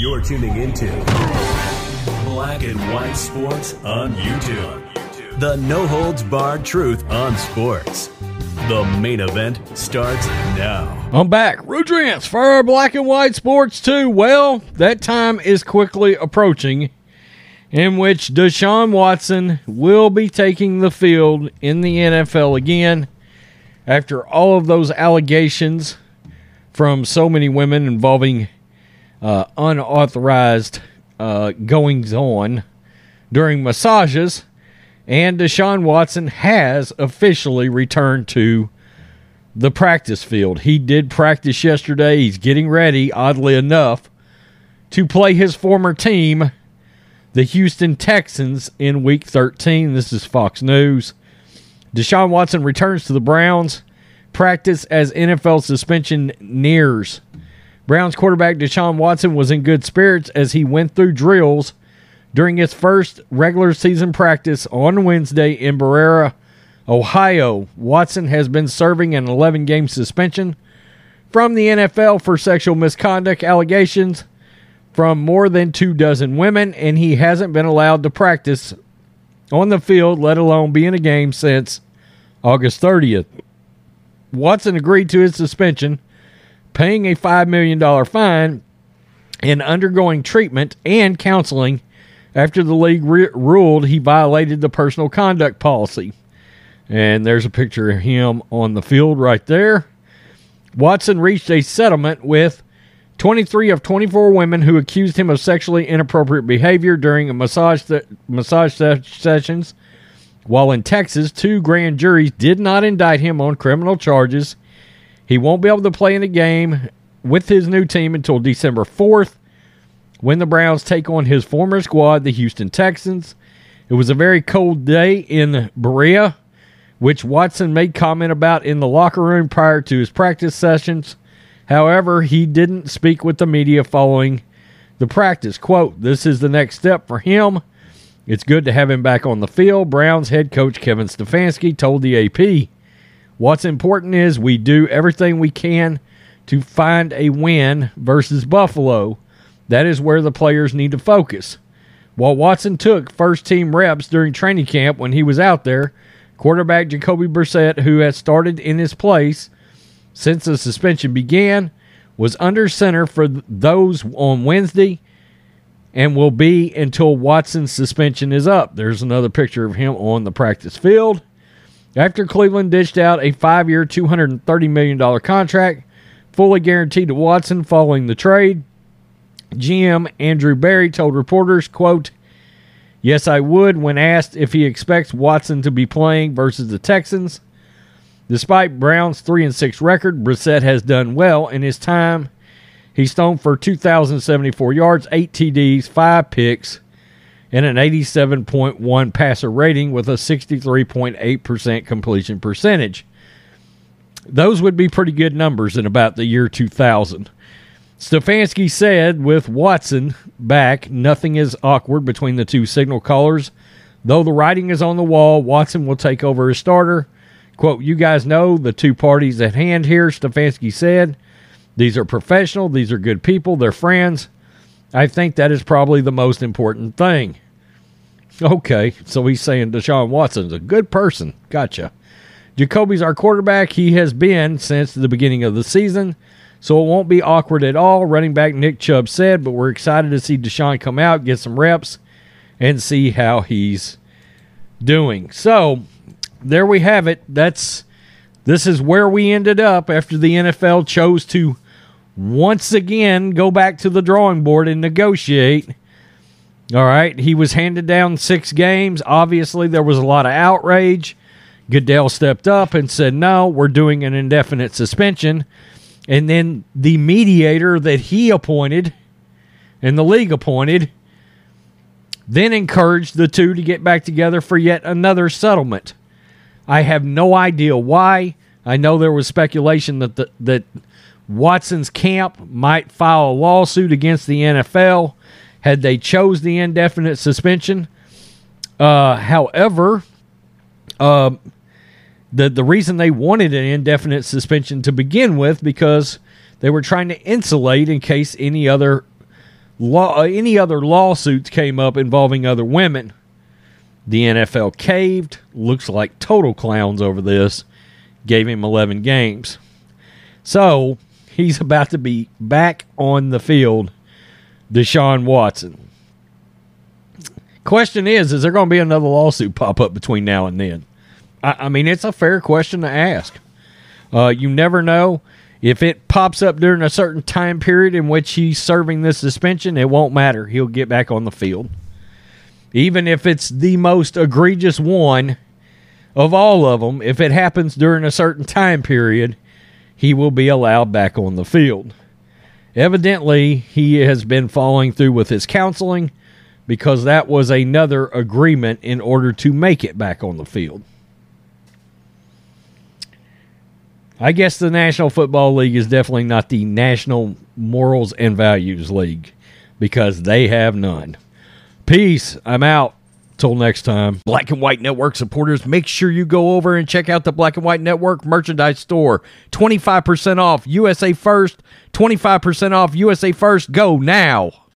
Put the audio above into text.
You're tuning into Black and White Sports on YouTube. The no holds barred truth on sports. The main event starts now. I'm back. Rudrance for Black and White Sports 2. Well, that time is quickly approaching in which Deshaun Watson will be taking the field in the NFL again after all of those allegations from so many women involving uh, unauthorized uh, goings on during massages. And Deshaun Watson has officially returned to the practice field. He did practice yesterday. He's getting ready, oddly enough, to play his former team, the Houston Texans, in week 13. This is Fox News. Deshaun Watson returns to the Browns practice as NFL suspension nears. Browns quarterback Deshaun Watson was in good spirits as he went through drills during his first regular season practice on Wednesday in Berea, Ohio. Watson has been serving an 11 game suspension from the NFL for sexual misconduct allegations from more than two dozen women, and he hasn't been allowed to practice on the field, let alone be in a game since August 30th. Watson agreed to his suspension, paying a $5 million fine and undergoing treatment and counseling after the league re- ruled he violated the personal conduct policy. And there's a picture of him on the field right there. Watson reached a settlement with 23 of 24 women who accused him of sexually inappropriate behavior during massage th- massage sessions while in Texas, two grand juries did not indict him on criminal charges. He won't be able to play in a game with his new team until December 4th when the Browns take on his former squad, the Houston Texans. It was a very cold day in Berea, which Watson made comment about in the locker room prior to his practice sessions. However, he didn't speak with the media following the practice. Quote, This is the next step for him. It's good to have him back on the field. Browns head coach Kevin Stefanski told the AP, What's important is we do everything we can to find a win versus Buffalo. That is where the players need to focus. While Watson took first team reps during training camp when he was out there, quarterback Jacoby Brissett, who has started in his place since the suspension began, was under center for those on Wednesday and will be until Watson's suspension is up. There's another picture of him on the practice field. After Cleveland dished out a five year, $230 million contract, fully guaranteed to Watson following the trade, GM Andrew Berry told reporters, quote, Yes, I would when asked if he expects Watson to be playing versus the Texans. Despite Brown's 3 and 6 record, Brissett has done well in his time He's thrown for 2,074 yards, 8 TDs, 5 picks, and an 87.1 passer rating with a 63.8% completion percentage. Those would be pretty good numbers in about the year 2000. Stefanski said with Watson back, nothing is awkward between the two signal callers. Though the writing is on the wall, Watson will take over as starter. Quote, You guys know the two parties at hand here, Stefanski said. These are professional, these are good people, they're friends. I think that is probably the most important thing. Okay, so he's saying Deshaun Watson's a good person. Gotcha. Jacoby's our quarterback. He has been since the beginning of the season, so it won't be awkward at all. Running back Nick Chubb said, but we're excited to see Deshaun come out, get some reps, and see how he's doing. So there we have it. That's this is where we ended up after the NFL chose to once again go back to the drawing board and negotiate. All right, he was handed down six games. Obviously, there was a lot of outrage. Goodell stepped up and said, No, we're doing an indefinite suspension. And then the mediator that he appointed and the league appointed then encouraged the two to get back together for yet another settlement. I have no idea why. I know there was speculation that the, that Watson's camp might file a lawsuit against the NFL had they chose the indefinite suspension. Uh, however, uh, the the reason they wanted an indefinite suspension to begin with because they were trying to insulate in case any other law uh, any other lawsuits came up involving other women. The NFL caved. Looks like total clowns over this. Gave him 11 games. So he's about to be back on the field. Deshaun Watson. Question is, is there going to be another lawsuit pop up between now and then? I, I mean, it's a fair question to ask. Uh, you never know. If it pops up during a certain time period in which he's serving this suspension, it won't matter. He'll get back on the field. Even if it's the most egregious one of all of them, if it happens during a certain time period, he will be allowed back on the field. Evidently, he has been following through with his counseling because that was another agreement in order to make it back on the field. I guess the National Football League is definitely not the National Morals and Values League because they have none. Peace. I'm out. Till next time. Black and White Network supporters, make sure you go over and check out the Black and White Network merchandise store. 25% off USA First, 25% off USA First. Go now.